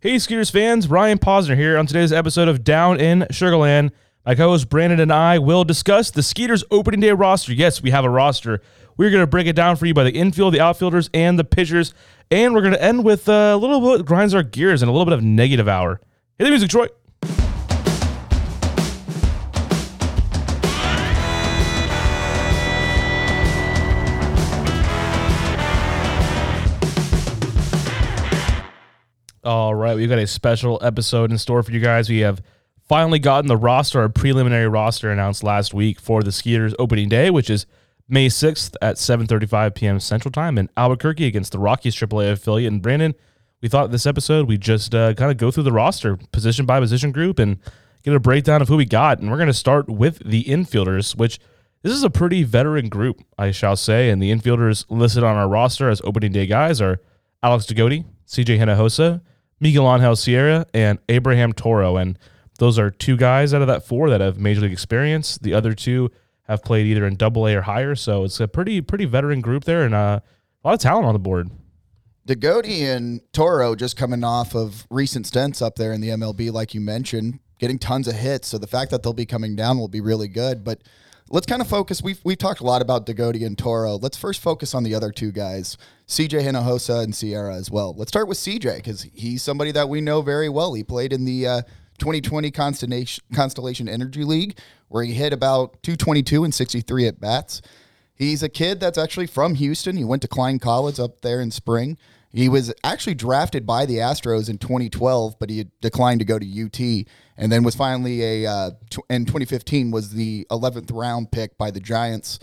Hey, Skeeters fans, Ryan Posner here on today's episode of Down in Sugarland. My co host Brandon and I will discuss the Skeeters opening day roster. Yes, we have a roster. We're going to break it down for you by the infield, the outfielders, and the pitchers. And we're going to end with uh, a little bit grinds our gears and a little bit of negative hour. Hey, the music, Troy. Right, we've got a special episode in store for you guys. We have finally gotten the roster, our preliminary roster announced last week for the Skeeters opening day, which is May 6th at 7:35 p.m. Central Time in Albuquerque against the Rockies AAA affiliate. And Brandon, we thought this episode we just uh, kind of go through the roster position by position group and get a breakdown of who we got. And we're going to start with the infielders, which this is a pretty veteran group, I shall say. And the infielders listed on our roster as opening day guys are Alex De Goti, CJ Hinojosa, Miguel Angel Sierra, and Abraham Toro. And those are two guys out of that four that have major league experience. The other two have played either in double A or higher. So it's a pretty, pretty veteran group there and uh, a lot of talent on the board. De Goti and Toro just coming off of recent stints up there in the MLB, like you mentioned, getting tons of hits. So the fact that they'll be coming down will be really good. But let's kind of focus. We've, we've talked a lot about De Goti and Toro. Let's first focus on the other two guys, CJ Hinojosa and Sierra as well. Let's start with CJ because he's somebody that we know very well. He played in the uh, 2020 Constellation, Constellation Energy League where he hit about 222 and 63 at bats. He's a kid that's actually from Houston. He went to Klein Collins up there in spring. He was actually drafted by the Astros in 2012, but he declined to go to UT, and then was finally a uh, t- in 2015 was the 11th round pick by the Giants.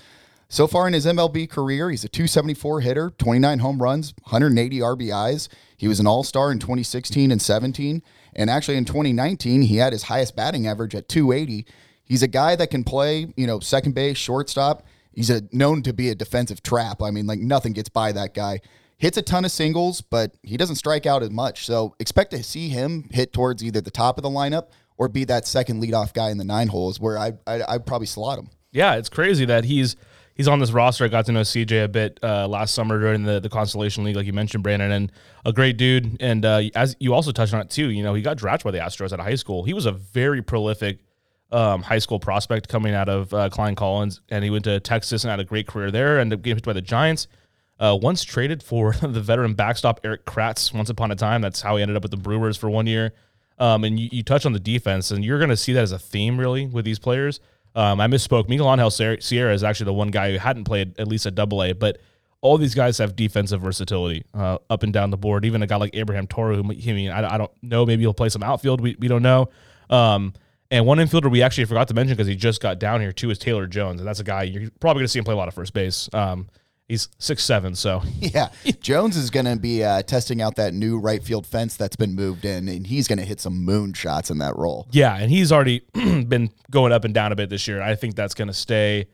So far in his MLB career, he's a 274 hitter, 29 home runs, 180 RBIs. He was an All Star in 2016 and 17, and actually in 2019 he had his highest batting average at 280. He's a guy that can play, you know, second base, shortstop. He's a, known to be a defensive trap. I mean, like nothing gets by that guy hits a ton of singles, but he doesn't strike out as much. So expect to see him hit towards either the top of the lineup or be that second leadoff guy in the nine holes where I I I'd probably slot him. Yeah, it's crazy that he's he's on this roster. I got to know CJ a bit uh, last summer during the, the Constellation League, like you mentioned, Brandon, and a great dude. And uh, as you also touched on it too, you know, he got drafted by the Astros out of high school. He was a very prolific um, high school prospect coming out of uh, Klein Collins, and he went to Texas and had a great career there. Ended up getting picked by the Giants. Uh, once traded for the veteran backstop Erik Kratz once upon a time. That's how he ended up with the Brewers for one year. Um, and you, you touch on the defense, and you're going to see that as a theme really with these players. Um, I misspoke. Miguel Angel Sierra is actually the one guy who hadn't played at least a double A, but all these guys have defensive versatility uh, up and down the board. Even a guy like Abraham Toro, who I mean, I, I don't know, maybe he'll play some outfield. We, we don't know. Um, and one infielder we actually forgot to mention because he just got down here too is Taylor Jones, and that's a guy you're probably going to see him play a lot of first base. Um, He's six seven, so yeah. Jones is going to be uh, testing out that new right field fence that's been moved in, and he's going to hit some moon shots in that role. Yeah, and he's already been going up and down a bit this year. I think that's going to stay.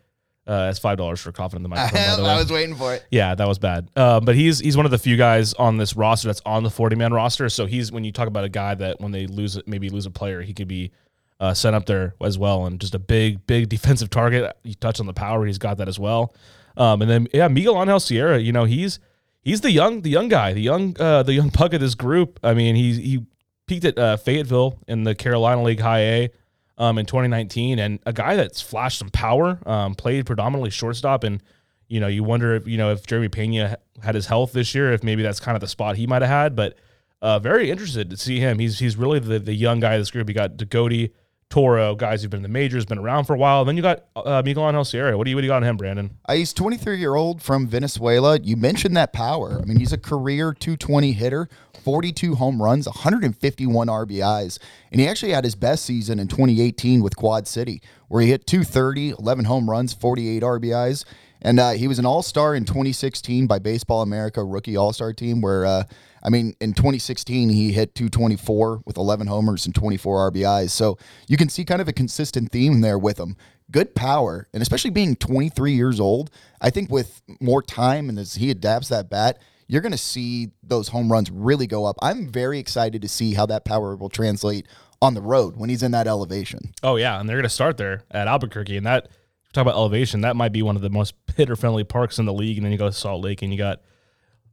Uh, as five dollars for coughing in the microphone. I, I was waiting for it. Yeah, that was bad. Uh, but he's he's one of the few guys on this roster that's on the forty man roster. So he's when you talk about a guy that when they lose maybe lose a player, he could be uh, sent up there as well, and just a big big defensive target. You touch on the power, he's got that as well. Um, and then yeah, Miguel Angel Sierra, you know, he's he's the young the young guy, the young uh, the young puck of this group. I mean, he he peaked at uh, Fayetteville in the Carolina League High A um, in 2019, and a guy that's flashed some power. Um, played predominantly shortstop, and you know, you wonder if you know if Jeremy Pena had his health this year, if maybe that's kind of the spot he might have had. But uh, very interested to see him. He's he's really the the young guy of this group. You got De Goti, Toro, guys who've been in the majors, been around for a while. Then you got uh, Miguel Angel Sierra. What do you what do you got on him, Brandon? Uh, he's 23 year old from Venezuela. You mentioned that power. I mean, he's a career 220 hitter, 42 home runs, 151 RBIs, and he actually had his best season in 2018 with Quad City, where he hit 230, 11 home runs, 48 RBIs. And uh, he was an all star in 2016 by Baseball America rookie all star team, where, uh, I mean, in 2016, he hit 224 with 11 homers and 24 RBIs. So you can see kind of a consistent theme there with him. Good power, and especially being 23 years old, I think with more time and as he adapts that bat, you're going to see those home runs really go up. I'm very excited to see how that power will translate on the road when he's in that elevation. Oh, yeah. And they're going to start there at Albuquerque. And that, talk about elevation, that might be one of the most hitter friendly parks in the league. And then you go to Salt Lake and you got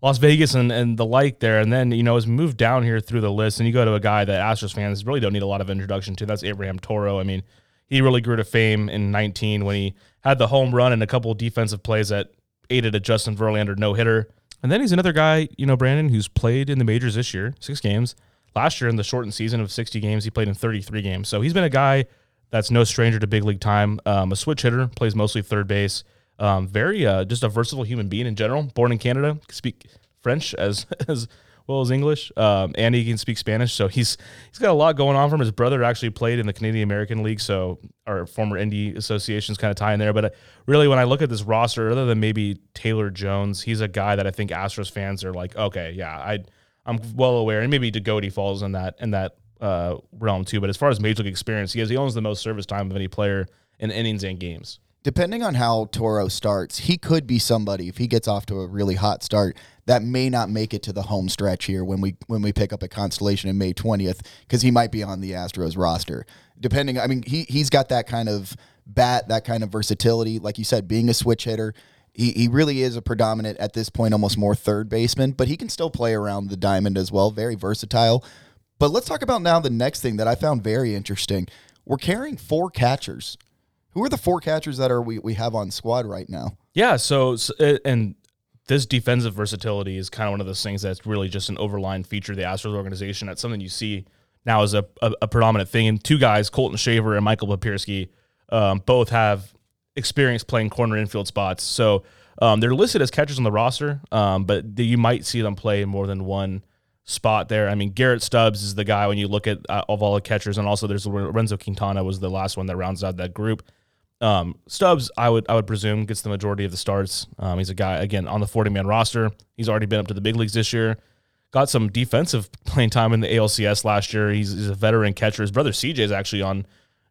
Las Vegas and, and the like there. And then, you know, as we move down here through the list and you go to a guy that Astros fans really don't need a lot of introduction to, that's Abraham Toro. I mean, he really grew to fame in 19 when he had the home run and a couple defensive plays that aided a Justin Verlander no hitter. And then he's another guy, you know, Brandon, who's played in the majors this year, six games. Last year in the shortened season of 60 games, he played in 33 games. So he's been a guy that's no stranger to big league time. Um, a switch hitter, plays mostly third base. Um, very uh, just a versatile human being in general. Born in Canada, speak French as as well as English, um, and he can speak Spanish. So he's he's got a lot going on From. His brother actually played in the Canadian American League, so our former Indy associations kind of tie in there. But uh, really, when I look at this roster, other than maybe Taylor Jones, he's a guy that I think Astros fans are like, okay, yeah, I I'm well aware, and maybe De Goti falls in that in that uh, realm too. But as far as major league experience, he has he owns the most service time of any player in innings and games depending on how Toro starts, he could be somebody if he gets off to a really hot start that may not make it to the home stretch here when we when we pick up a Constellation in May 20th because he might be on the Astros roster. Depending, I mean, he he's got that kind of bat, that kind of versatility. Like you said, being a switch hitter, he, he really is a predominant at this point, almost more third baseman, but he can still play around the diamond as well. Very versatile. But let's talk about now the next thing that I found very interesting. We're carrying four catchers who are the four catchers that are we, we have on squad right now? Yeah, so, so and this defensive versatility is kind of one of those things that's really just an overline feature of the Astros organization. That's something you see now as a, a, a predominant thing. And two guys, Colton Shaver and Michael Papierski, um, both have experience playing corner infield spots. So um, they're listed as catchers on the roster, um, but the, you might see them play in more than one spot there. I mean, Garrett Stubbs is the guy when you look at uh, of all the catchers, and also there's Lorenzo Quintana was the last one that rounds out that group. Um, Stubbs, I would I would presume gets the majority of the starts. Um, he's a guy again on the 40 man roster. He's already been up to the big leagues this year. Got some defensive playing time in the ALCS last year. He's, he's a veteran catcher. His brother CJ is actually on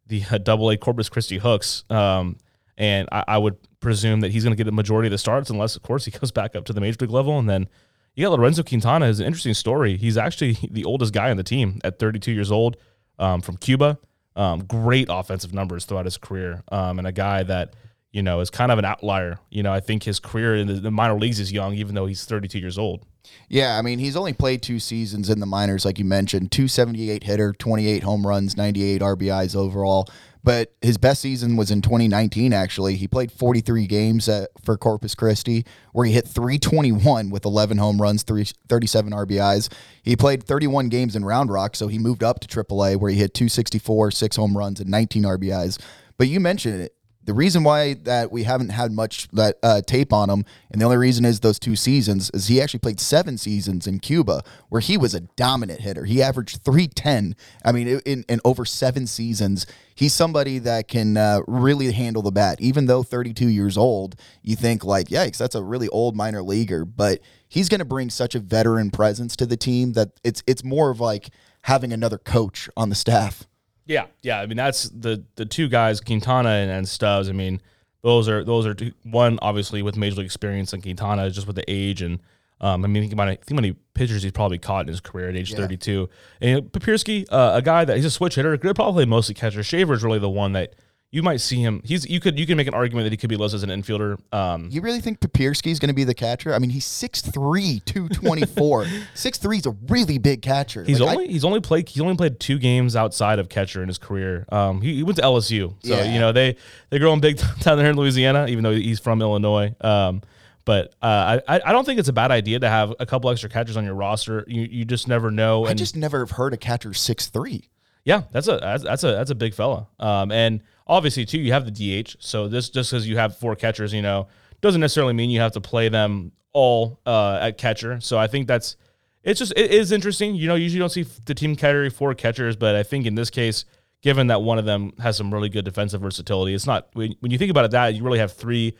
the uh, Double A Corpus Christi Hooks, um, and I, I, would presume that he's going to get a majority of the starts, unless of course he goes back up to the major league level. And then you got Lorenzo Quintana. is an interesting story. He's actually the oldest guy on the team at 32 years old, um, from Cuba. Um, great offensive numbers throughout his career, um, and a guy that you know is kind of an outlier. You know, I think his career in the, the minor leagues is young, even though he's 32 years old. Yeah, I mean, he's only played two seasons in the minors, like you mentioned. 278 hitter, 28 home runs, 98 RBIs overall. But his best season was in 2019, actually. He played 43 games at, for Corpus Christi, where he hit 321 with 11 home runs, three, 37 RBIs. He played 31 games in Round Rock, so he moved up to AAA, where he hit 264, six home runs, and 19 RBIs. But you mentioned it the reason why that we haven't had much that uh, tape on him, and the only reason is those two seasons, is he actually played seven seasons in Cuba where he was a dominant hitter. He averaged three ten. I mean, in, in over seven seasons, he's somebody that can uh, really handle the bat. Even though 32 years old, you think like, yikes, that's a really old minor leaguer, but he's going to bring such a veteran presence to the team that it's it's more of like having another coach on the staff. Yeah, yeah. I mean, that's the the two guys, Quintana and, and Stubbs. I mean, those are those are two, one obviously with major league experience, and Quintana just with the age and. Um, I mean, think about think how many pitchers he's probably caught in his career at age yeah. 32. And Papierski, uh, a guy that he's a switch hitter, could probably mostly catcher. Shaver is really the one that you might see him. He's you could you can make an argument that he could be listed as an infielder. Um, you really think Papierski is going to be the catcher? I mean, he's 6'3", 224. 6'3 is a really big catcher. He's like, only I, he's only played he's only played two games outside of catcher in his career. Um, he, he went to LSU, so yeah. you know they they growing big down there in Louisiana, even though he's from Illinois. Um, but uh, I I don't think it's a bad idea to have a couple extra catchers on your roster. You you just never know. I just never have heard a catcher six three. Yeah, that's a that's, that's a that's a big fella. Um, and obviously too, you have the DH. So this just because you have four catchers, you know, doesn't necessarily mean you have to play them all uh, at catcher. So I think that's it's just it is interesting. You know, usually you don't see the team carry four catchers, but I think in this case, given that one of them has some really good defensive versatility, it's not when, when you think about it that you really have three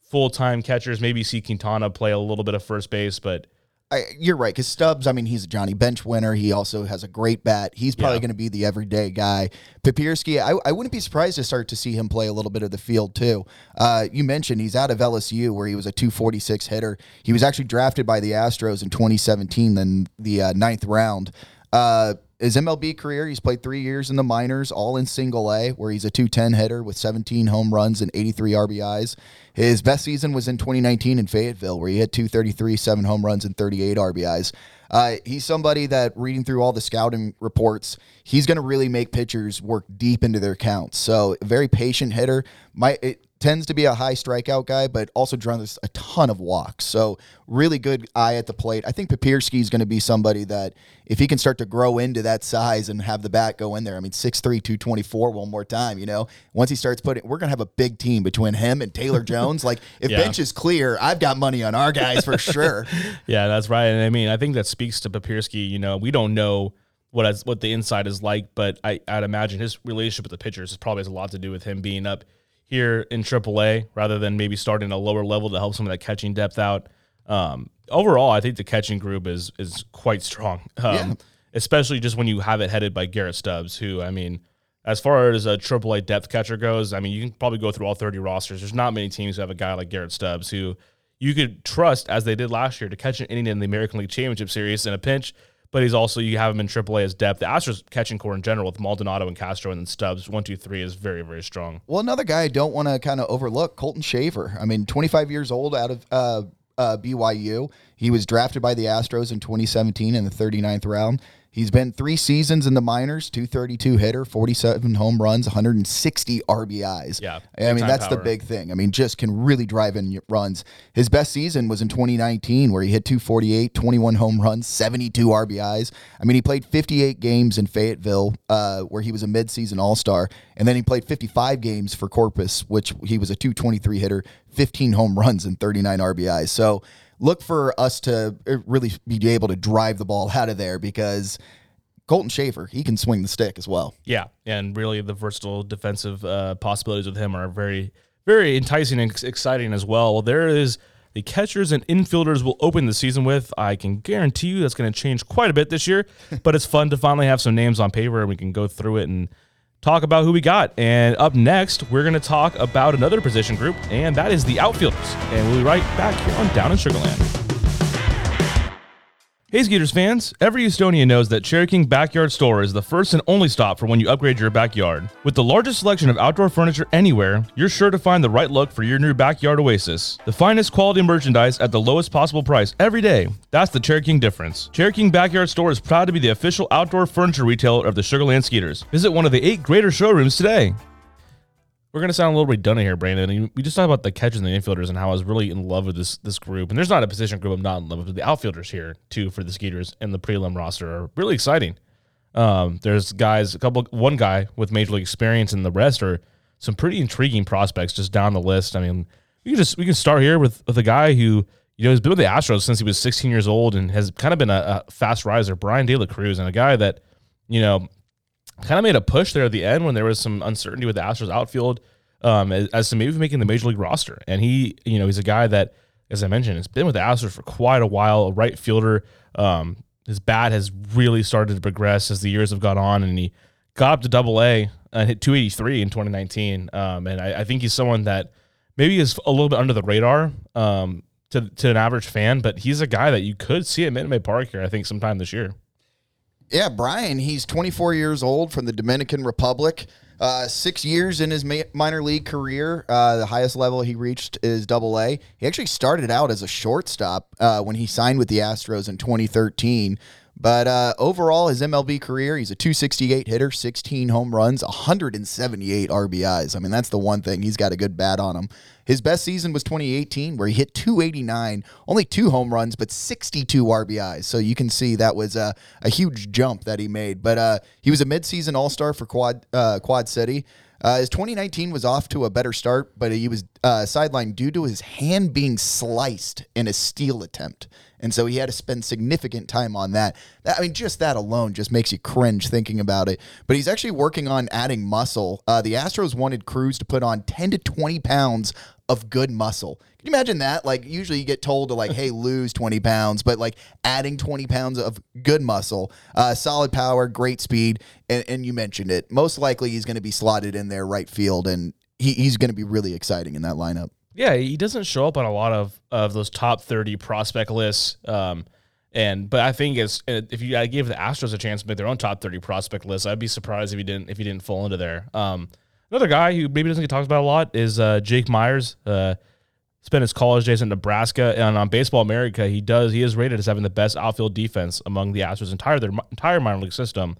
full time catchers. Maybe see Quintana play a little bit of first base, but I, you're right because Stubbs. I mean, he's a Johnny Bench winner. He also has a great bat. He's probably yeah. going to be the everyday guy. Papierski, I, I wouldn't be surprised to start to see him play a little bit of the field too. Uh, you mentioned he's out of LSU where he was a 246 hitter. He was actually drafted by the Astros in 2017, then the uh, ninth round. Uh, his MLB career, he's played three years in the minors, all in single A, where he's a 210 hitter with 17 home runs and 83 RBIs. His best season was in 2019 in Fayetteville, where he hit 233, seven home runs, and 38 RBIs. Uh, he's somebody that, reading through all the scouting reports, he's going to really make pitchers work deep into their counts. So, very patient hitter. My, it, tends to be a high strikeout guy, but also draws a ton of walks. So really good eye at the plate. I think Papierski is going to be somebody that if he can start to grow into that size and have the bat go in there, I mean 6'3", 224 one more time, you know, once he starts putting, we're going to have a big team between him and Taylor Jones. like if Yeah. bench is clear, I've got money on our guys for sure. Yeah, that's right. And I mean, I think that speaks to Papierski. You know, we don't know what as, what the inside is like, but I, I'd imagine his relationship with the pitchers is probably has a lot to do with him being up here in AAA rather than maybe starting a lower level to help some of that catching depth out. Um, overall, I think the catching group is is quite strong, um, Yeah. especially just when you have it headed by Garrett Stubbs, who I mean. As far as a AAA depth catcher goes, I mean, you can probably go through all 30 rosters. There's not many teams who have a guy like Garrett Stubbs who you could trust, as they did last year, to catch an inning in the American League Championship Series in a pinch. But he's also you have him in AAA as depth. The Astros catching core in general with Maldonado and Castro and then Stubbs one two three is very very strong. Well, another guy I don't want to kind of overlook, Colton Shaver. I mean, 25 years old out of uh, uh, BYU. He was drafted by the Astros in 2017 in the 39th round. He's been three seasons in the minors, 232 hitter, 47 home runs, 160 RBIs. Yeah, I mean, that's the big thing. I mean, just can really drive in runs. His best season was in 2019, where he hit 248, 21 home runs, 72 RBIs. I mean, he played 58 games in Fayetteville, uh, where he was a midseason All Star, and then he played 55 games for Corpus, which he was a 223 hitter, 15 home runs, and 39 RBIs. So look for us to uh, really be able to drive the ball out of there because Colton Shaver, he can swing the stick as well. Yeah, and really the versatile defensive uh, possibilities with him are very very enticing and exciting as well. Well, there is the catchers and infielders will open the season with. I can guarantee you that's going to change quite a bit this year, but it's fun to finally have some names on paper and we can go through it and talk about who we got. And up next, we're going to talk about another position group, and that is the outfielders. And we'll be right back here on Down in Sugarland. Hey Skeeters fans, every Houstonian knows that Cherry King Backyard Store is the first and only stop for when you upgrade your backyard. With the largest selection of outdoor furniture anywhere, you're sure to find the right look for your new backyard oasis. The finest quality merchandise at the lowest possible price every day. That's the Cherry King difference. Cherry King Backyard Store is proud to be the official outdoor furniture retailer of the Sugarland Skeeters. Visit one of the eight greater showrooms today. We're gonna sound a little redundant here, Brandon. And We just talked about the catchers and the infielders and how I was really in love with this this group. And there's not a position group I'm not in love with. The outfielders here too for the Skeeters and the prelim roster are really exciting. Um, there's guys, a couple, one guy with major league experience, and the rest are some pretty intriguing prospects just down the list. I mean, we can just we can start here with with a guy who you know has been with the Astros since he was 16 years old and has kind of been a, a fast riser, Bryan De La Cruz, and a guy that you know kind of made a push there at the end when there was some uncertainty with the Astros outfield um, as, as to maybe making the major league roster. And he, you know, he's a guy that, as I mentioned, has been with the Astros for quite a while, a right fielder. Um, his bat has really started to progress as the years have gone on, and he got up to double A and hit 283 in 2019. Um, and I, I think he's someone that maybe is a little bit under the radar um, to, to an average fan, but he's a guy that you could see at Minute Maid Park here, I think, sometime this year. Yeah, Bryan, he's 24 years old from the Dominican Republic. Uh, six years in his ma- minor league career. Uh, the highest level he reached is double A. He actually started out as a shortstop uh, when he signed with the Astros in 2013. But uh, overall, his MLB career, he's a 268 hitter, 16 home runs, 178 RBIs. I mean, that's the one thing. He's got a good bat on him. His best season was 2018, where he hit 289, only two home runs, but 62 RBIs. So you can see that was a, a huge jump that he made. But uh, he was a midseason All Star for Quad uh, Quad City. Uh, his 2019 was off to a better start, but he was uh, sidelined due to his hand being sliced in a steal attempt. And so he had to spend significant time on that. I mean, just that alone just makes you cringe thinking about it. But he's actually working on adding muscle. Uh, the Astros wanted Cruz to put on 10 to 20 pounds of good muscle. Can you imagine that? Like, usually you get told to, like, hey, lose 20 pounds, but like adding 20 pounds of good muscle, uh, solid power, great speed. And, and you mentioned it. Most likely he's going to be slotted in there right field, and he, he's going to be really exciting in that lineup. Yeah, he doesn't show up on a lot of, of those top 30 prospect lists. Um, And but I think it's if you I gave the Astros a chance to make their own top thirty prospect list, I'd be surprised if he didn't if he didn't fall into there. Um, another guy who maybe doesn't get talked about a lot is uh, Jake Meyers. Uh, spent his college days in Nebraska, and on Baseball America, he does he is rated as having the best outfield defense among the Astros' entire their entire minor league system.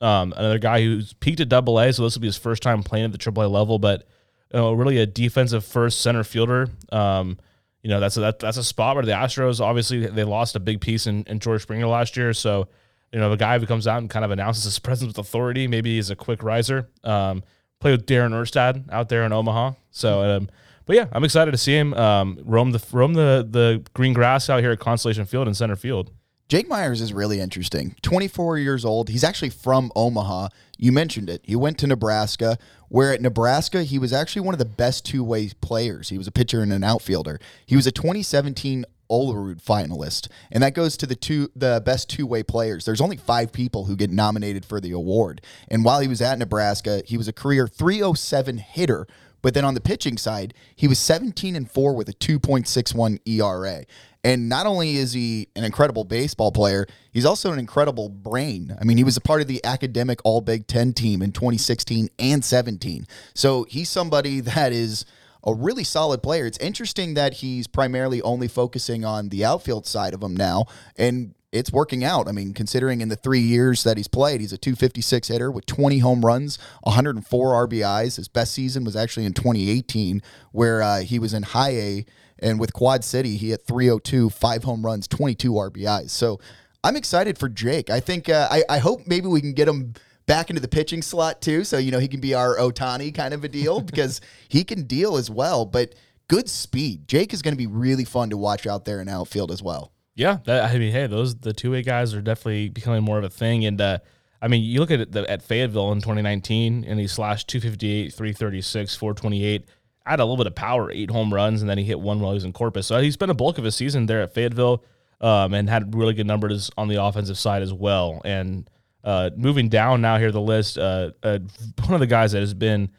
Um, another guy who's peaked at Double A, so this will be his first time playing at the Triple A level, but you know, really a defensive first center fielder. Um, you know, that's a, that, that's a spot where the Astros obviously they lost a big piece in, in George Springer last year. So, you know, the guy who comes out and kind of announces his presence with authority, maybe he's a quick riser. Um, play with Darren Erstad out there in Omaha. So, um, but yeah, I'm excited to see him um, roam the roam the the green grass out here at Constellation Field in center field. Jake Meyers is really interesting. 24 years old. He's actually from Omaha. You mentioned it. He went to Nebraska, where at Nebraska, he was actually one of the best two way players. He was a pitcher and an outfielder. He was a 2017 Olerud finalist, and that goes to the two the best two way players. There's only five people who get nominated for the award. And while he was at Nebraska, he was a career 307 hitter. But then on the pitching side, he was 17 and 4 with a 2.61 ERA. And not only is he an incredible baseball player, he's also an incredible brain. I mean, he was a part of the academic All Big Ten team in 2016 and 17. So he's somebody that is a really solid player. It's interesting that he's primarily only focusing on the outfield side of him now. And it's working out. I mean, considering in the three years that he's played, he's a 256 hitter with 20 home runs, 104 RBIs. His best season was actually in 2018, where uh, he was in high A and with Quad City, he had 302, five home runs, 22 RBIs. So I'm excited for Jake. I think, uh, I, I hope maybe we can get him back into the pitching slot too. So, you know, he can be our Ohtani kind of a deal because he can deal as well. But good speed. Jake is going to be really fun to watch out there in outfield as well. Yeah, that, I mean, hey, those the two way guys are definitely becoming more of a thing. And uh, I mean, you look at the, at Fayetteville in 2019, and he slashed 258, 336, 428 had a little bit of power, eight home runs, and then he hit one while he was in Corpus. So he spent a bulk of his season there at Fayetteville um, and had really good numbers on the offensive side as well. And uh, moving down now here the list, uh, uh, one of the guys that has been,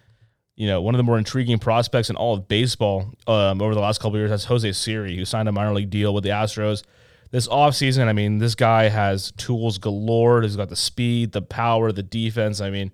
you know, one of the more intriguing prospects in all of baseball um, over the last couple years, that's Jose Siri, who signed a minor league deal with the Astros this offseason. I mean, this guy has tools galore. He's got the speed, the power, the defense. I mean,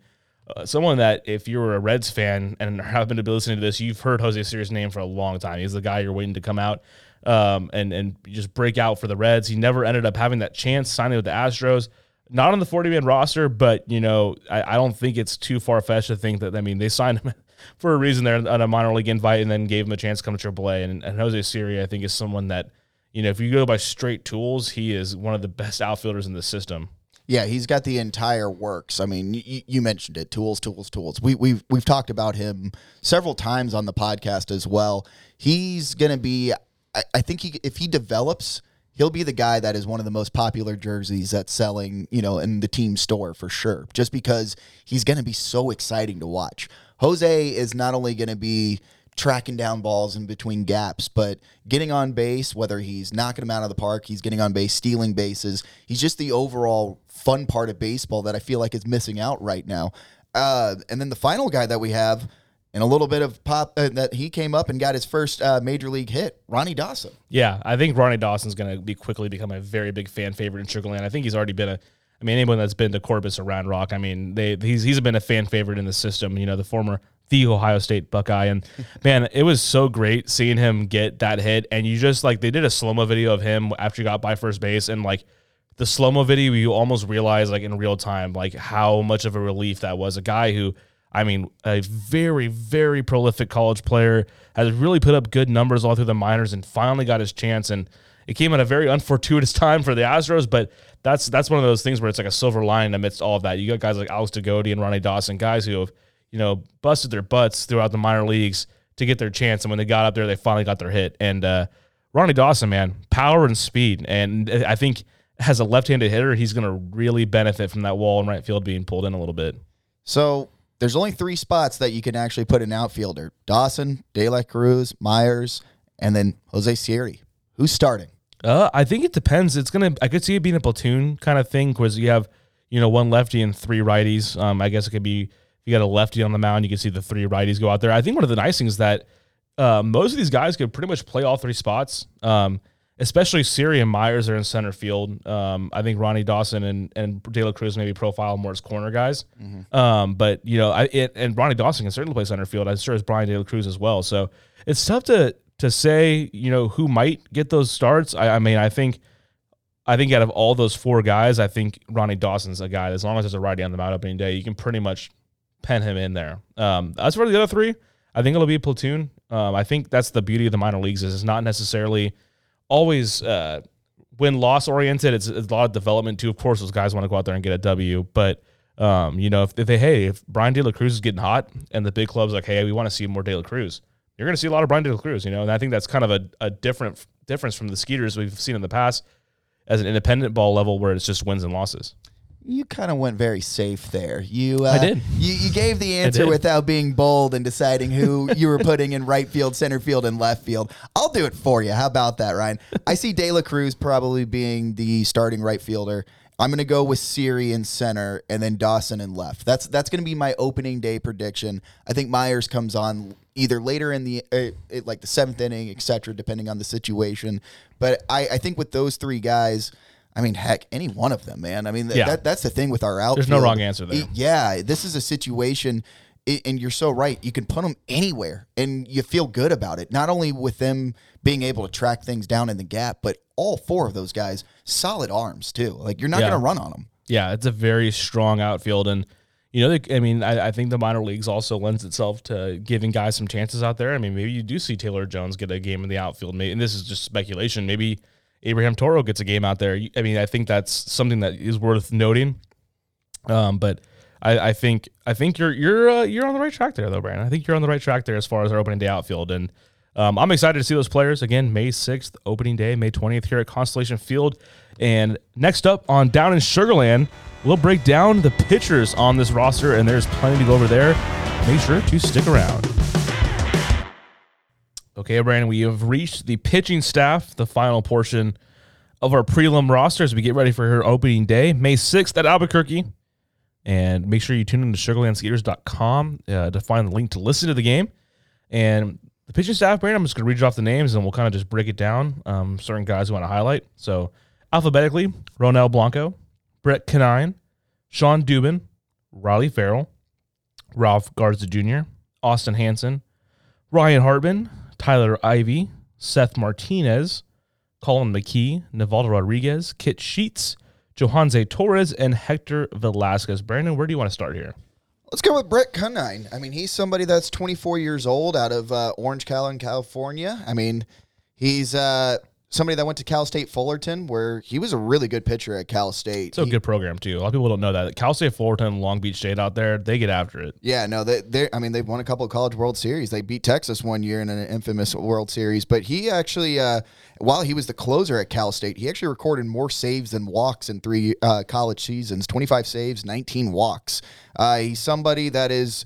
uh, someone that if you were a Reds fan and happen to be listening to this, you've heard Jose Siri's name for a long time. He's the guy you're waiting to come out um, and and just break out for the Reds. He never ended up having that chance signing with the Astros. Not on the 40 man roster, but you know I, I don't think it's too far fetched to think that I mean they signed him for a reason there on a minor league invite and then gave him a chance to come to AAA. And, and Jose Siri, I think, is someone that you know if you go by straight tools, he is one of the best outfielders in the system. Yeah, he's got the entire works. I mean, you, you mentioned it: tools, tools, tools. We, we've we've talked about him several times on the podcast as well. He's going to be. I, I think he if he develops, he'll be the guy that is one of the most popular jerseys that's selling, you know, in the team store for sure. Just because he's going to be so exciting to watch. Jose is not only going to be tracking down balls in between gaps, but getting on base, whether he's knocking them out of the park, he's getting on base, stealing bases. He's just the overall fun part of baseball that I feel like is missing out right now. Uh, and then the final guy that we have, and a little bit of pop uh, that he came up and got his first uh, major league hit, Ronnie Dawson. Yeah, I think Ronnie Dawson's going to be quickly become a very big fan favorite in Sugar Land. I think he's already been a. I mean, anyone that's been to Corpus or Round Rock, I mean, they he's he's been a fan favorite in the system. You know, the former the Ohio State Buckeye, and man, it was so great seeing him get that hit. And you just like they did a slow mo video of him after he got by first base, and like the slow mo video, you almost realize like in real time like how much of a relief that was. A guy who, I mean, a very very prolific college player has really put up good numbers all through the minors and finally got his chance and. It came at a very unfortuitous time for the Astros, but that's that's one of those things where it's like a silver lining amidst all of that. You got guys like Alex De Goti and Ronnie Dawson, guys who have, you know, busted their butts throughout the minor leagues to get their chance. And when they got up there, they finally got their hit. And uh, Ronnie Dawson, man, power and speed. And I think as a left-handed hitter, he's going to really benefit from that wall in right field being pulled in a little bit. So there's only three spots that you can actually put an outfielder: Dawson, De La Cruz, Meyers, and then Jose Siri. Who's starting? Uh, I think it depends. It's gonna. I could see it being a platoon kind of thing because you have, you know, one lefty and three righties. Um, I guess it could be if you got a lefty on the mound, you can see the three righties go out there. I think one of the nice things that uh, most of these guys could pretty much play all three spots. Um, especially Siri and Meyers are in center field. Um, I think Ronnie Dawson and and De La Cruz maybe profile more as corner guys. Um, but you know, I it, and Ronnie Dawson can certainly play center field. I'm sure as Bryan De La Cruz as well. So it's tough to to say you know who might get those starts. I, I mean, I think. I think out of all those four guys, I think Ronnie Dawson's a guy. As long as there's a righty on the mound opening day, you can pretty much pen him in there. Um, as for the other three, I think it'll be a platoon. Um, I think that's the beauty of the minor leagues is it's not necessarily always uh, win loss oriented. It's, it's a lot of development too. Of course, those guys want to go out there and get a W, but um, you know if, if they hey if Bryan De La Cruz is getting hot and the big clubs like hey we want to see more De La Cruz, you're going to see a lot of Bryan De La Cruz. You know, and I think that's kind of a, a different difference from the Skeeters we've seen in the past as an independent ball level where it's just wins and losses. You kind of went very safe there. You uh, I did. You, you gave the answer without being bold and deciding who you were putting in right field, center field, and left field. I'll do it for you. How about that, Ryan? I see De La Cruz probably being the starting right fielder. I'm going to go with Siri in center and then Dawson in left. That's that's going to be my opening day prediction. I think Meyers comes on either later in the uh, it- like the seventh inning, etc., depending on the situation. But I, I think with those three guys. I mean, heck, any one of them, man. I mean, th- Yeah. that, that's the thing with our outfield. There's no wrong answer there. It- yeah, this is a situation, and you're so right. You can put them anywhere, and you feel good about it. Not only with them being able to track things down in the gap, but all four of those guys, solid arms too. Like you're not Yeah. going to run on them. Yeah, it's a very strong outfield, and you know, I mean, I, I think the minor leagues also lends itself to giving guys some chances out there. I mean, maybe you do see Taylor Jones get a game in the outfield, maybe, and this is just speculation. Maybe Abraham Toro gets a game out there. I mean, I think that's something that is worth noting. Um, but I, I think I think you're you're uh, you're on the right track there, though, Brandon. I think you're on the right track there as far as our opening day outfield, and um, I'm excited to see those players again. May 6th, opening day, May 20th here at Constellation Field, and next up on Down in Sugarland, we'll break down the pitchers on this roster, and there's plenty to go over there. Make sure to stick around. Okay, Brandon, we have reached the pitching staff, the final portion of our prelim roster as we get ready for her opening day, May 6th at Albuquerque. And make sure you tune in to sugarlandskeeters.com uh, to find the link to listen to the game. And the pitching staff, Brandon, I'm just going to read off the names and we'll kind of just break it down. Um, certain guys we want to highlight. So, alphabetically, Ronel Blanco, Brett Conine, Shawn Dubin, Riley Ferrell, Ralph Garza Jr., Austin Hansen, Ryan Hartman, Tyler Ivey, Seth Martinez, Colin McKee, Nivaldo Rodriguez, Kit Scheetz, Jojanse Torres, and Hector Velasquez. Brandon, where do you want to start here? Let's go with Brett Conine. I mean, he's somebody that's 24 years old out of uh, Orange County, California. I mean, he's uh, somebody that went to Cal State Fullerton, where he was a really good pitcher at Cal State. It's a He- good program, too. A lot of people don't know that. Cal State Fullerton, Long Beach State out there, they get after it. Yeah, no, they they I mean they've won a couple of college World Series. They beat Texas one year in an infamous World Series, but he actually uh, while he was the closer at Cal State, he actually recorded more saves than walks in three uh, college seasons. 25 saves, 19 walks. Uh, he's somebody that is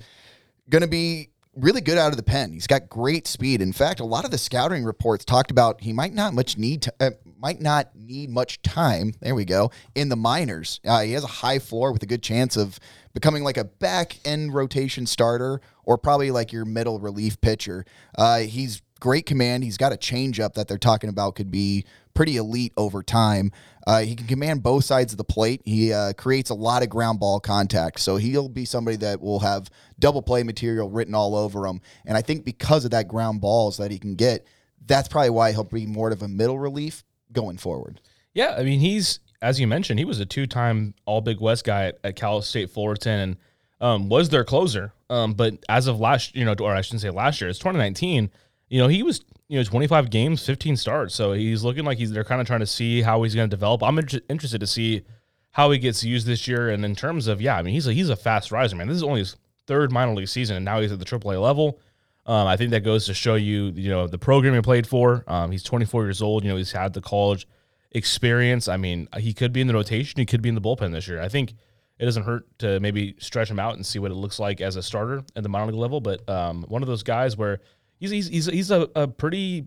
going to be really good out of the pen. He's got great speed. In fact, a lot of the scouting reports talked about he might not much need to, uh, might not need much time. There we go in the minors. Uh, he has a high floor with a good chance of becoming like a back end rotation starter or probably like your middle relief pitcher. Uh, he's great command. He's got a changeup that they're talking about could be pretty elite over time. Uh, he can command both sides of the plate. He uh, creates a lot of ground ball contact, so he'll be somebody that will have double play material written all over him. And I think because of that ground balls that he can get, that's probably why he'll be more of a middle relief going forward. Yeah, I mean, he's as you mentioned, he was a two-time All Big West guy at, at Cal State Fullerton and um, was their closer. Um, but as of last, you know, or I shouldn't say last year, it's 2019. You know, he was you know 25 games, 15 starts. So he's looking like he's they're kind of trying to see how he's going to develop. I'm inter- interested to see how he gets used this year. And in terms of yeah, I mean, he's a he's a fast riser, man. This is only his third minor league season, and now he's at the AAA level. Um, I think that goes to show you, you know, the program he played for. Um, he's 24 years old. You know, he's had the college experience. I mean, he could be in the rotation. He could be in the bullpen this year. I think it doesn't hurt to maybe stretch him out and see what it looks like as a starter at the minor league level. But um, one of those guys where he's he's he's, he's a, a pretty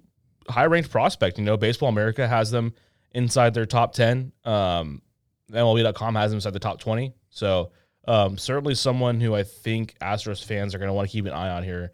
high ranked prospect. You know, Baseball America has them inside their top 10. Um, MLB.com has them inside the top 20. So um, certainly someone who I think Astros fans are going to want to keep an eye on here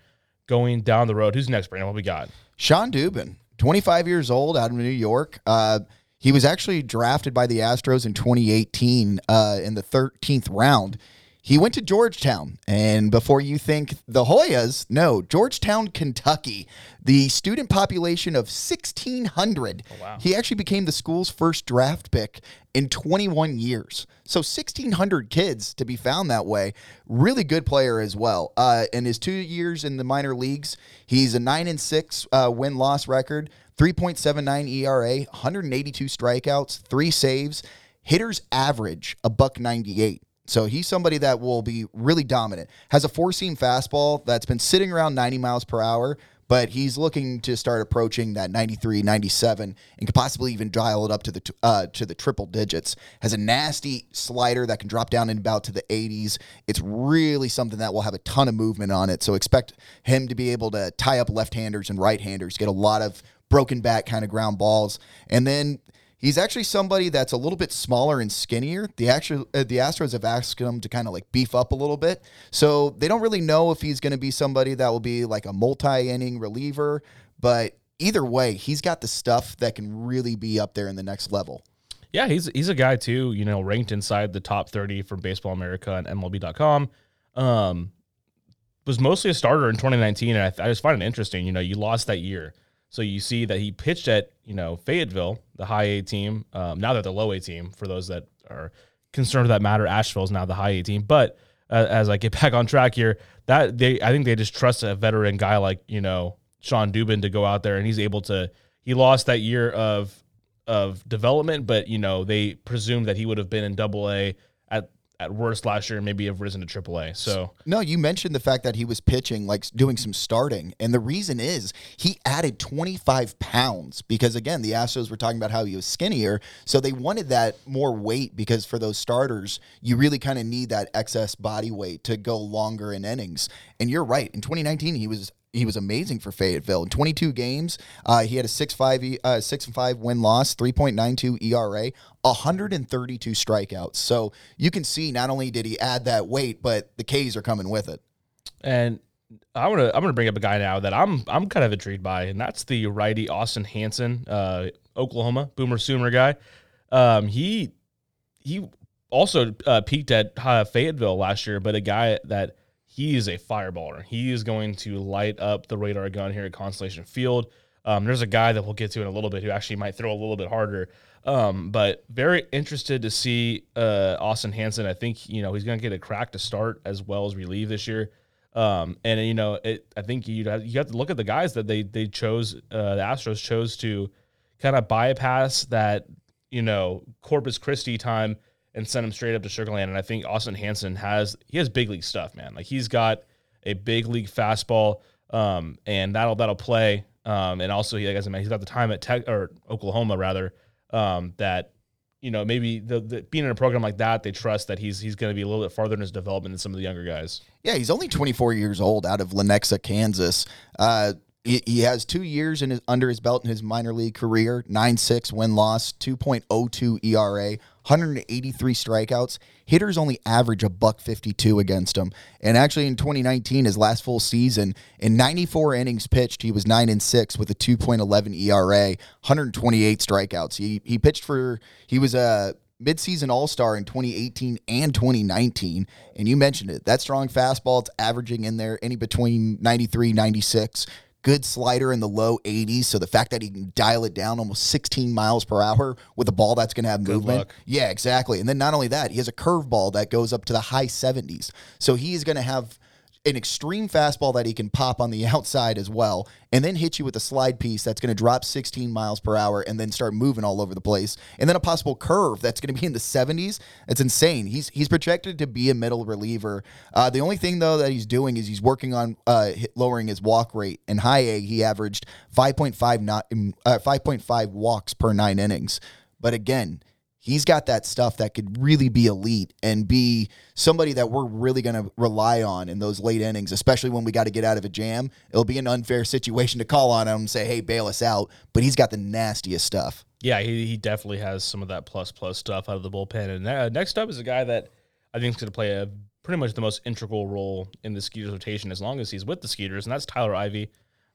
going down the road. Who's next, Brandon? What we got? Shawn Dubin. 25 years old out of New York. Uh, he was actually drafted by the Astros in 2018 uh, in the 13th round. He went to Georgetown. And before you think the Hoyas, no, Georgetown, Kentucky, the student population of 1,600. Oh, wow. He actually became the school's first draft pick in 21 years. So 1,600 kids to be found that way. Really good player as well. Uh, in his two years in the minor leagues, he's a 9 and 6 uh, win loss record, 3.79 ERA, 182 strikeouts, three saves. Hitters average a buck 98. So he's somebody that will be really dominant. Has a four seam fastball that's been sitting around 90 miles per hour, but he's looking to start approaching that 93, 97, and could possibly even dial it up to the uh, to the triple digits. Has a nasty slider that can drop down in about to the 80s. It's really something that will have a ton of movement on it. So expect him to be able to tie up left handers and right handers, get a lot of broken back kind of ground balls, and then He's actually somebody that's a little bit smaller and skinnier. The actual uh, the Astros have asked him to kind of like beef up a little bit, so they don't really know if he's going to be somebody that will be like a multi-inning reliever. But either way, he's got the stuff that can really be up there in the next level. Yeah, he's he's a guy too. You know, ranked inside the top thirty from Baseball America and MLB.com. Um, was mostly a starter in 2019, and I, I just find it interesting. You know, you lost that year. So you see that he pitched at you know Fayetteville, the high A team. Um, now they're the low A team. For those that are concerned with that matter, Asheville is now the high A team. But uh, as I get back on track here, that they I think they just trust a veteran guy like you know Shawn Dubin to go out there and he's able to. He lost that year of of development, but you know they presumed that he would have been in Double A at worst last year maybe have risen to AAA. So no, you mentioned the fact that he was pitching, like doing some starting, and the reason is he added 25 pounds because again, the Astros were talking about how he was skinnier, so they wanted that more weight because for those starters, you really kind of need that excess body weight to go longer in innings. And you're right. In 2019, he was he was amazing for Fayetteville. In 22 games, uh, he had a 6-5 uh, 6 and 5 win loss, 3.92 ERA, 132 strikeouts. So you can see not only did he add that weight, but the K's are coming with it. And I want to I'm going to bring up a guy now that I'm I'm kind of intrigued by, and that's the righty Austin Hansen, uh, Oklahoma Boomer Sooner guy. Um, he he also uh, peaked at uh, Fayetteville last year, but a guy that he is a fireballer. He is going to light up the radar gun here at Constellation Field. Um, there's a guy that we'll get to in a little bit who actually might throw a little bit harder. Um, but very interested to see uh, Austin Hansen. I think you know he's going to get a crack to start as well as relieve this year. Um, and you know, it, I think you have, you have to look at the guys that they they chose. Uh, the Astros chose to kind of bypass that you know Corpus Christi time and send him straight up to Sugarland. And I think Austin Hansen has he has big league stuff, man. Like he's got a big league fastball, um, and that'll that'll play. Um, and also, he, like I said, he's got the time at Tech or Oklahoma rather um, that you know maybe the, the, being in a program like that, they trust that he's he's going to be a little bit farther in his development than some of the younger guys. Yeah, he's only 24 years old out of Lenexa, Kansas. Uh, he, has two years in his, under his belt in his minor league career 9 6 win loss, 2.02 ERA, 183 strikeouts. Hitters only average a buck 52 against him. And actually in 2019, his last full season, in 94 innings pitched, he was 9 and 6 with a 2.11 ERA, 128 strikeouts. He he pitched for he was a midseason all-star in 2018 and 2019 and you mentioned it that strong fastball it's averaging in there any between 93 96 good slider in the low 80s. So the fact that he can dial it down almost 16 miles per hour with a ball that's going to have good movement. Luck. Yeah, exactly. And then not only that, he has a curveball that goes up to the high 70s. So he is going to have an extreme fastball that he can pop on the outside as well, and then hit you with a slide piece that's going to drop 16 miles per hour and then start moving all over the place, and then a possible curve that's going to be in the 70s. It's insane. He's he's projected to be a middle reliever. Uh, the only thing though that he's doing is he's working on uh, lowering his walk rate. In high A, he averaged 5.5 not uh, 5.5 walks per nine innings. But again, he's got that stuff that could really be elite and be somebody that we're really going to rely on in those late innings, especially when we got to get out of a jam. It'll be an unfair situation to call on him and say, hey, bail us out. But he's got the nastiest stuff. Yeah, he, he definitely has some of that plus plus stuff out of the bullpen. And uh, next up is a guy that I think is going to play a pretty much the most integral role in the Skeeters rotation as long as he's with the Skeeters, and that's Tyler Ivey.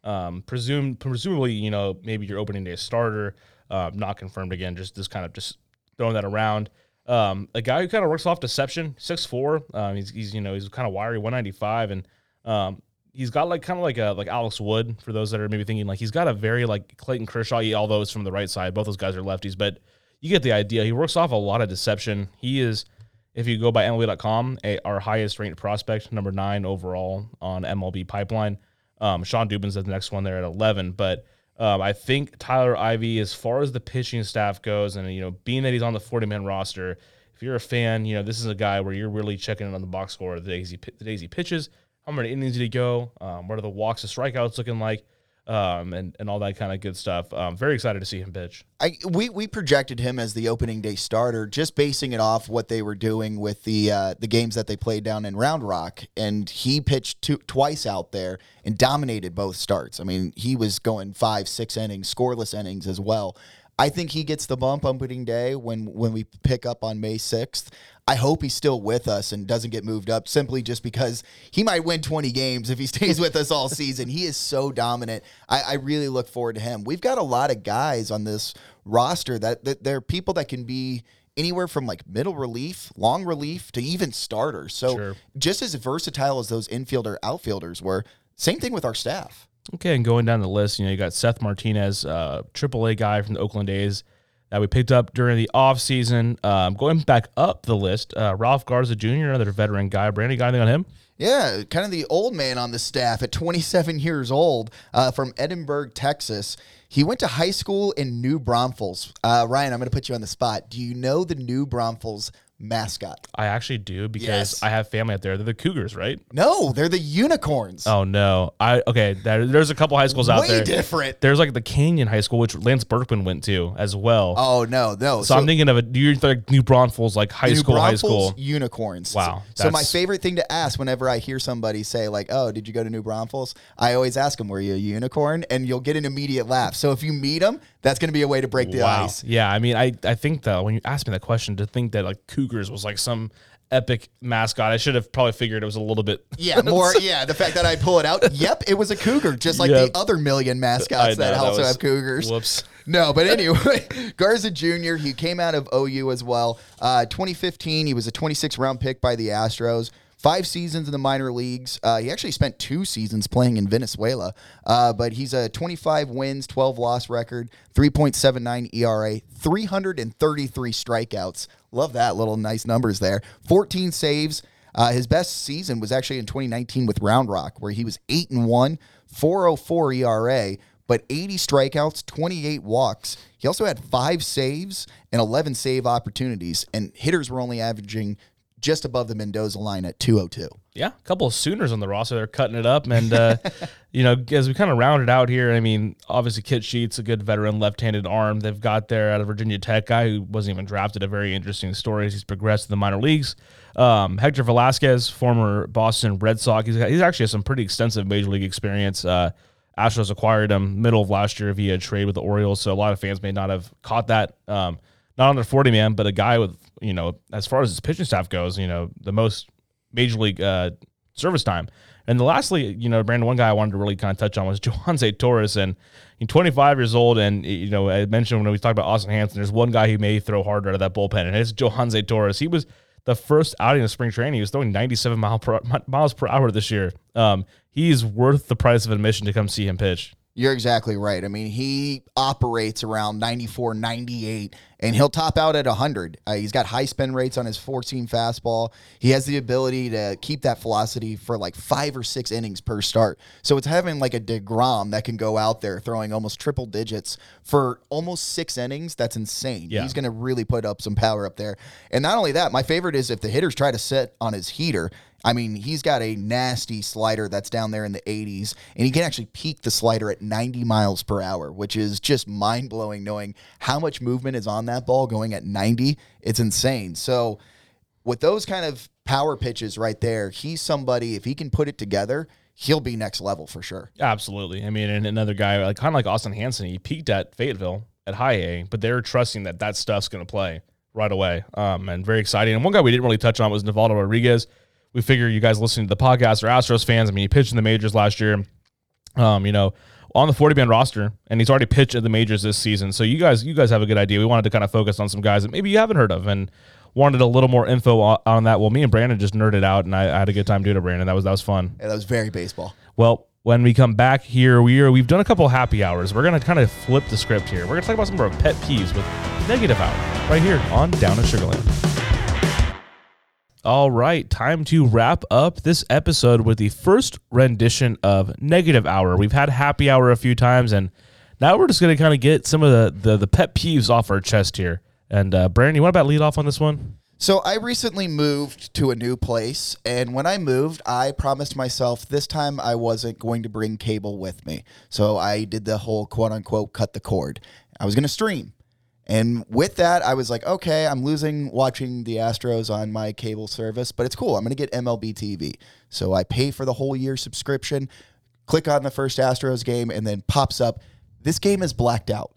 Um, presume presumably, you know, maybe your opening day starter, um, not confirmed again. Just this kind of just throwing that around. Um, a guy who kind of works off deception, six four. Um, he's, he's you know he's kind of wiry, one ninety five, and um, he's got like kind of like a like Alex Wood for those that are maybe thinking like he's got a very like Clayton Kershaw. Although it's from the right side, both those guys are lefties, but you get the idea. He works off a lot of deception. He is, if you go by MLB.com, a, our highest ranked prospect, number nine overall on MLB Pipeline. Um, Shawn Dubin's the next one there at eleven, but. Um, I think Tyler Ivey, as far as the pitching staff goes, and you know, being that he's on the 40 man roster, if you're a fan, you know, this is a guy where you're really checking in on the box score the days he, the days he pitches, how many innings did he go? Um, what are the walks and strikeouts looking like? Um, and, and all that kind of good stuff. Um, very excited to see him pitch. I we, we projected him as the opening day starter, just basing it off what they were doing with the uh, the games that they played down in Round Rock, and he pitched two, twice out there and dominated both starts. I mean, he was going five, six innings, scoreless innings as well. I think he gets the bump on opening day when when we pick up on May sixth. I hope he's still with us and doesn't get moved up simply just because he might win 20 games if he stays with us all season. He is so dominant. I, I, really look forward to him. We've got a lot of guys on this roster that, that they're people that can be anywhere from like middle relief, long relief to even starters. So sure. just as versatile as those infielder outfielders were, same thing with our staff. Okay, and going down the list, you know, you got Seth Martinez, uh, AAA guy from the Oakland A's that we picked up during the offseason. Um, going back up the list, uh, Ralph Garza Jr., another veteran guy. Brandy, got anything on him? Yeah, kind of the old man on the staff at 27 years old uh, from Edinburg, Texas. He went to high school in New Braunfels. Uh, Ryan, I'm going to put you on the spot. Do you know the New Braunfels mascot? I actually do because yes. I have family out there. They're the Cougars, right? No, they're the Unicorns. Oh no, I okay. There, there's a couple high schools out Way there. different. There's like the Canyon High School, which Lance Berkman went to as well. Oh no, no. So, I'm thinking of. You're like New Braunfels, like high New school, Braunfels high school unicorns. Wow. So my favorite thing to ask whenever I hear somebody say like, "Oh, did you go to New Braunfels?" I always ask them, "Were you a unicorn?" And you'll get an immediate laugh. So if you meet them, that's going to be a way to break the wow. ice. Yeah, I mean, I I think though when you asked me that question, to think that like Cougars was like some epic mascot. I should have probably figured it was a little bit. Yeah, more. yeah, the fact that I pull it out. Yep, it was a cougar, just like yep. the other million mascots know, that also was, have cougars. Whoops. No, but anyway, Garza Jr. He came out of OU as well. Uh, 2015, he was a 26 round pick by the Astros. Five seasons in the minor leagues. Uh, he actually spent two seasons playing in Venezuela, uh, but he's a 25 wins, 12 loss record, 3.79 ERA, 333 strikeouts. Love that little nice numbers there. 14 saves. Uh, his best season was actually in 2019 with Round Rock, where he was 8 and 1, 404 ERA, but 80 strikeouts, 28 walks. He also had five saves and 11 save opportunities, and hitters were only averaging just above the Mendoza line at 202. Yeah, a couple of Sooners on the roster. They're cutting it up. And, uh, you know, as we kind of round it out here, I mean, obviously Kit Scheetz, a good veteran left handed arm. They've got there out of Virginia Tech guy who wasn't even drafted. A very interesting story as he's progressed to the minor leagues. Um, Hector Velazquez, former Boston Red Sox. He's, got, he's actually has some pretty extensive major league experience. Uh, Astros acquired him middle of last year via trade with the Orioles. So a lot of fans may not have caught that. Um, not on their 40 man, but a guy with, you know, as far as his pitching staff goes, you know, the most major league uh, service time. And the lastly, you know, Brandon, one guy I wanted to really kind of touch on was Jojanse Torres. And he's 25 years old. And, you know, I mentioned when we talked about Austin Hansen, there's one guy who may throw harder out of that bullpen, and it's Jojanse Torres. He was the first outing of spring training. He was throwing 97 mile per, miles per hour this year. Um, he's worth the price of admission to come see him pitch. You're exactly right. I mean, he operates around 94, 98, and he'll top out at 100. Uh, he's got high spin rates on his 14 fastball. He has the ability to keep that velocity for like five or six innings per start. So it's having like a DeGrom that can go out there throwing almost triple digits for almost six innings. That's insane. Yeah. He's going to really put up some power up there. And not only that, my favorite is if the hitters try to sit on his heater, I mean, he's got a nasty slider that's down there in the 80s, and he can actually peak the slider at 90 miles per hour, which is just mind blowing knowing how much movement is on that ball going at 90. It's insane. So, with those kind of power pitches right there, he's somebody, if he can put it together, he'll be next level for sure. Absolutely. I mean, and another guy, like kind of like Austin Hansen, he peaked at Fayetteville at high A, but they're trusting that that stuff's going to play right away. Um, and very exciting. And one guy we didn't really touch on was Nivaldo Rodriguez we figure you guys listening to the podcast are Astros fans. I mean, he pitched in the majors last year. Um, you know, on the 40 man roster, and he's already pitched at the majors this season. So you guys, you guys have a good idea. We wanted to kind of focus on some guys that maybe you haven't heard of, and wanted a little more info on, on that. Well, me and Brandon just nerded out, and I, I had a good time doing it. Brandon, that was that was fun. Yeah, that was very baseball. Well, when we come back here, we are we've done a couple happy hours. We're gonna kind of flip the script here. We're gonna talk about some of our pet peeves with negative hour right here on Down in Sugarland. All right, time to wrap up this episode with the first rendition of Negative Hour. We've had happy hour a few times, and now we're just gonna kind of get some of the, the the pet peeves off our chest here. And uh, Brandon, you want about lead off on this one? So I recently moved to a new place, and when I moved, I promised myself this time I wasn't going to bring cable with me. So I did the whole quote unquote cut the cord. I was going to stream. And with that, I was like, okay, I'm losing watching the Astros on my cable service, but it's cool. I'm going to get MLB TV. So I pay for the whole year subscription, click on the first Astros game, and then pops up, this game is blacked out.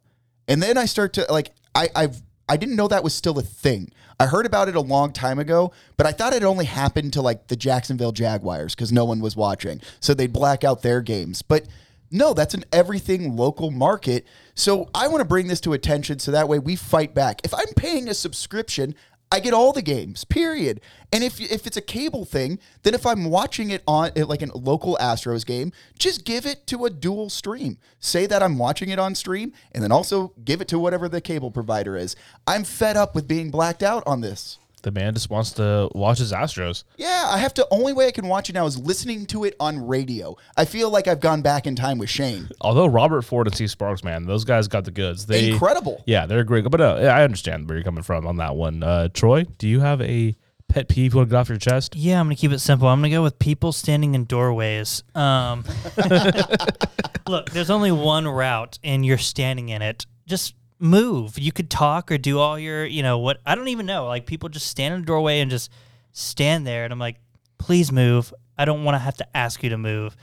And then I start to like, I, I've I didn't know that was still a thing. I heard about it a long time ago, but I thought it only happened to like the Jacksonville Jaguars because no one was watching. So they'd black out their games. But no, that's an everything local market. So I want to bring this to attention so that way we fight back. If I'm paying a subscription, I get all the games, period. And if if it's a cable thing, then if I'm watching it on like a local Astros game, just give it to a dual stream. Say that I'm watching it on stream, and then also give it to whatever the cable provider is. I'm fed up with being blacked out on this. The man just wants to watch his Astros. Yeah, I have to. Only way I can watch it now is listening to it on radio. I feel like I've gone back in time with Shane. Although Robert Ford and Steve Sparks, man, those guys got the goods. They Incredible. Yeah, they're great. But uh, I understand where you're coming from on that one. Uh, Troy, do you have a pet peeve you want to get off your chest? Yeah, I'm gonna keep it simple. I'm gonna go with people standing in doorways. Um, look, there's only one route, and you're standing in it. Just move. You could talk or do all your, you know, what I don't even know. Like people just stand in the doorway and just stand there, and I'm like, please move. I don't want to have to ask you to move.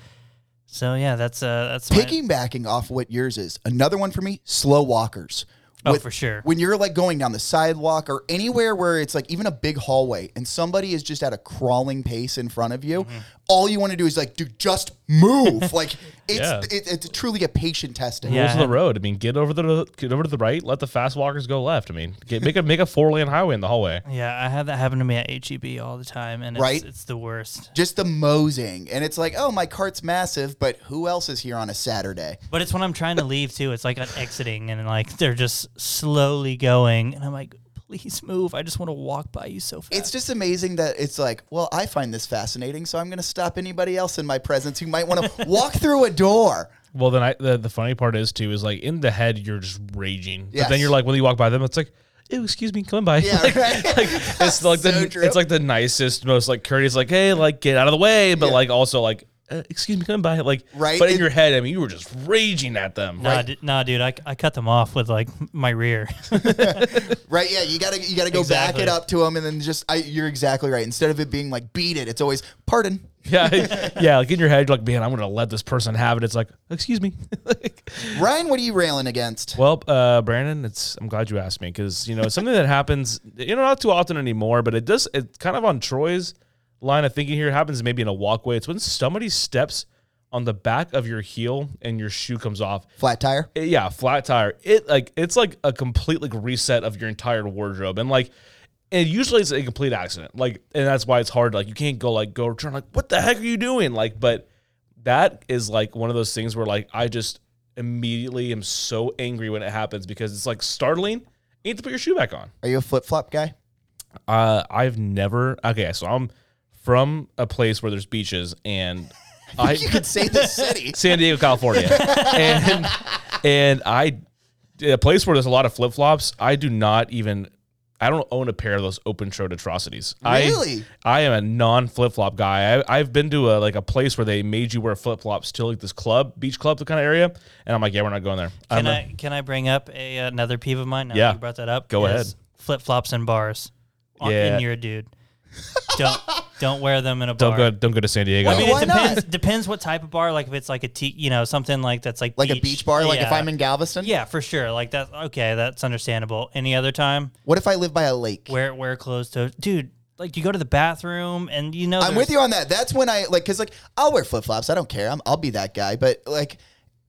So yeah, that's uh, that's my- Piggybacking off what yours is, another one for me: slow walkers. Oh, With- for sure. When you're like going down the sidewalk or anywhere where it's like even a big hallway and somebody is just at a crawling pace in front of you, Mm-hmm. all you want to do is like, dude, just move. like it's Yeah. it, it's truly a patient testing. Yeah. Rules of the road. I mean, get over the get over to the right. Let the fast walkers go left. I mean, get, make a make a four lane highway in the hallway. Yeah, I have that happen to me at HEB all the time, and it's, Right? it's the worst. Just the mosing. And it's like, oh, my cart's massive, but who else is here on a Saturday? But it's when I'm trying to leave too. It's like I'm exiting, and like they're just slowly going, and I'm like, please move. I just want to walk by you so fast. It's just amazing that it's like, well, I find this fascinating, so I'm going to stop anybody else in my presence who might want to walk through a door. Well, then I the, the funny part is too is like in the head you're just raging, but then you're like when you walk by them, it's like. Ew, excuse me, come by. Yeah, like, right. like, it's like So the true. it's like the nicest, most like courteous, like hey, like get out of the way, but Yeah. like also like uh, excuse me, come by, like Right. But in It- your head, I mean, you were just raging at them. Nah, Right. d- nah, dude, I, I cut them off with like my rear. Right? Yeah, you gotta you gotta go back it up to them, and then just I, you're exactly right. Instead of it being like beat it, it's always pardon. Yeah, yeah. Like in your head, you're like, man, I'm gonna let this person have it. It's like, excuse me. Like, Ryan, what are you railing against? well, uh, Brandon, it's I'm glad you asked me because you know it's something that happens, you know, not too often anymore, but it does. It's kind of on Troy's line of thinking here. Happens maybe in a walkway. It's when somebody steps on the back of your heel and your shoe comes off. Flat tire. It- yeah, flat tire. It like it's like a complete like reset of your entire wardrobe, and like, and usually it's a complete accident. Like, and that's why it's hard. Like, you can't go like go turn like, what the heck are you doing? Like, but that is like one of those things where like I just immediately am so angry when it happens because it's like startling. You need to put your shoe back on. Are you a flip flop guy? Uh, I've never. Okay, so I'm from a place where there's beaches, and I you could say the city. San Diego, California, and and I a place where there's a lot of flip flops. I do not even. I don't own a pair of those open toed atrocities. Really? I I am a non flip flop guy. I, I've been to a like a place where they made you wear flip flops to like this club, beach club, the kind of area, and I'm like, yeah, we're not going there. I'm Can a- I can I bring up a another peeve of mine? Now Yeah. that you brought that up. Go ahead. Flip flops and bars. On- Yeah. and you're a dude. Don't don't wear them in a bar. don't go don't go to San Diego. I mean, Why it depends. not? Depends what type of bar. Like if it's like a tea, you know, something like that's like Like a beach bar. Like if Yeah. I'm in Galveston. Yeah, for sure. Like that. Okay, that's understandable. Any other time, What if I live by a lake? wear wear clothes toes, dude. Like you go to the bathroom and you know. I'm there's- with you on that. That's when I like, cause like I'll wear flip flops. I don't care. I'm, I'll be that guy. But like,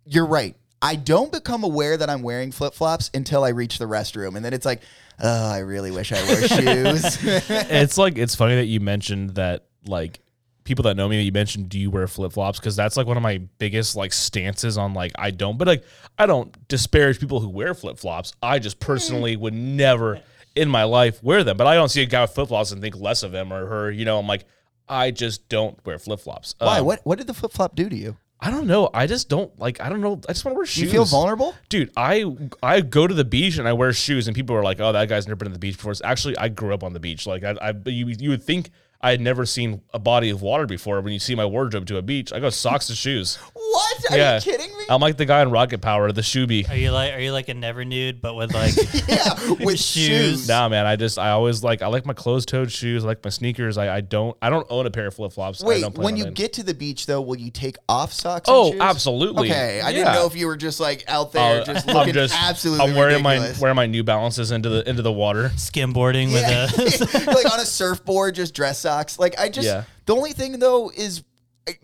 you're right. I don't become aware that I'm wearing flip flops until I reach the restroom, and then it's like, oh, I really wish I wore shoes. it's like it's funny that you mentioned that like people that know me you mentioned do you wear flip-flops because that's like one of my biggest like stances on like i don't but like i don't disparage people who wear flip-flops i just personally would never in my life wear them but i don't see a guy with flip-flops and think less of him or her you know i'm like i just don't wear flip-flops Why? Um, What What did the flip flop do to you? I don't know. I just don't like i don't know. I just want to wear shoes Do you feel vulnerable? dude i i go to the beach and i wear shoes and people are like oh that guy's never been to the beach before. It's actually i grew up on the beach. Like i, I you, you would think i had never seen a body of water before. When you see my wardrobe to a beach i go socks and shoes What? Are yeah you kidding me? i'm like the guy in rocket power the shoobie Are you like are you like a never nude but with like yeah, with Shoes. shoes. Nah, man. I just I always like I like my closed-toed shoes. I like my sneakers. I, I don't I don't own a pair of flip flops. I Wait, don't plan when on you it. get to the beach though, will you take off socks? Oh, and shoes? absolutely. Okay, I Yeah. didn't know if you were just like out there Uh, just I'm looking just absolutely I'm wearing ridiculous. my wearing my New Balances into the into the water. skimboarding yeah. with a like on a surfboard, just dress socks. Like I just Yeah. the only thing though is,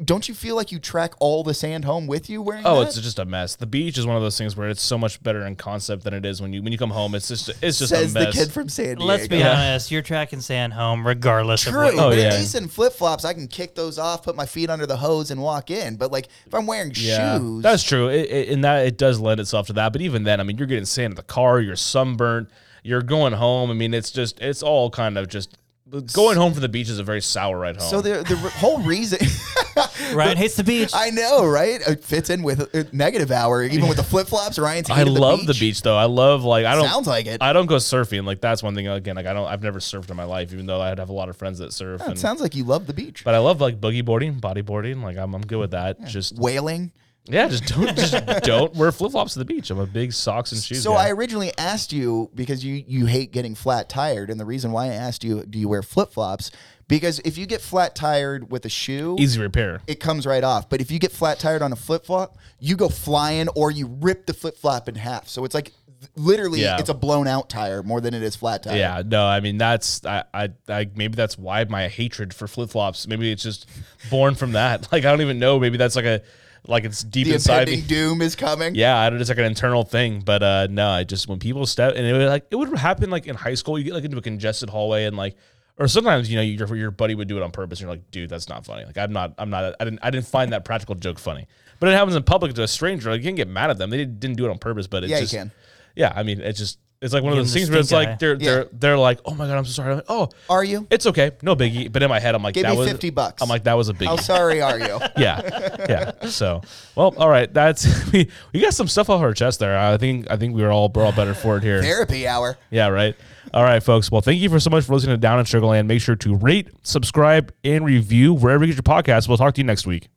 don't you feel like you track all the sand home with you wearing? Oh, that? it's just a mess. The beach is one of those things where it's so much better in concept than it is when you when you come home. It's just it's just says a the kid from San Diego. Let's be Yeah. honest, you're tracking sand home regardless of True, what Oh, but yeah. at least in flip flops, I can kick those off, put my feet under the hose, and walk in. But like if I'm wearing yeah, shoes, that's true. It, it, and that it does lend itself to that. But even then, I mean, you're getting sand in the car. You're sunburnt. You're going home. I mean, it's just it's all kind of just going home from the beach is a very sour ride home. so the the whole reason. Ryan hates the beach. I know, right? It fits in with a negative hour, even with the flip flops. Ryan's I love the beach though. I love like I don't Sounds like it. I don't go surfing. Like that's one thing again. Like I don't. I've never surfed in my life, even though I have a lot of friends that surf. It and, sounds like you love the beach. but I love like boogie boarding, bodyboarding. Like I'm, I'm good with that. Just Whaling. Yeah, just don't just don't wear flip flops to the beach. I'm a big socks and shoes. So guy. I originally asked you because you you hate getting flat tired, and the reason why I asked you, do you wear flip flops? Because if you get flat tired with a shoe, easy repair. it comes right off. But if you get flat tired on a flip flop, you go flying or you rip the flip flop in half. So it's like literally Yeah. it's a blown out tire more than it is flat tire. Yeah, no, I mean that's I, I, I maybe that's why my hatred for flip flops. Maybe it's just born from that. Like I don't even know. Maybe that's like a like it's deep The inside me. doom is coming. Yeah, I don't. It's like an internal thing, but uh, no, I just when people step and it would like it would happen like in high school. You get like into a congested hallway and like, or sometimes you know your your buddy would do it on purpose. And you're like, dude, that's not funny. Like I'm not, I'm not, I didn't, I didn't find that practical joke funny. But it happens in public to a stranger. Like you can get mad at them. They didn't do it on purpose, but it Yeah, you just, can. Yeah, I mean, it's just it's like one of Give those them the things where it's stink like eye. they're Yeah. they're they're like, oh my god, I'm so sorry. I'm like, oh, Are you? it's okay, no biggie. But in my head, I'm like, Give that me was 50 bucks. I'm like, that was a biggie How sorry are you? yeah, yeah. So, well, all right. That's we, we got some stuff off our chest there. I think I think we were all we're all better for it here. Therapy hour. Yeah, right. All right, folks. Well, thank you for so much for listening to Down in Sugarland. Make sure to rate, subscribe, and review wherever you get your podcast. We'll talk to you next week.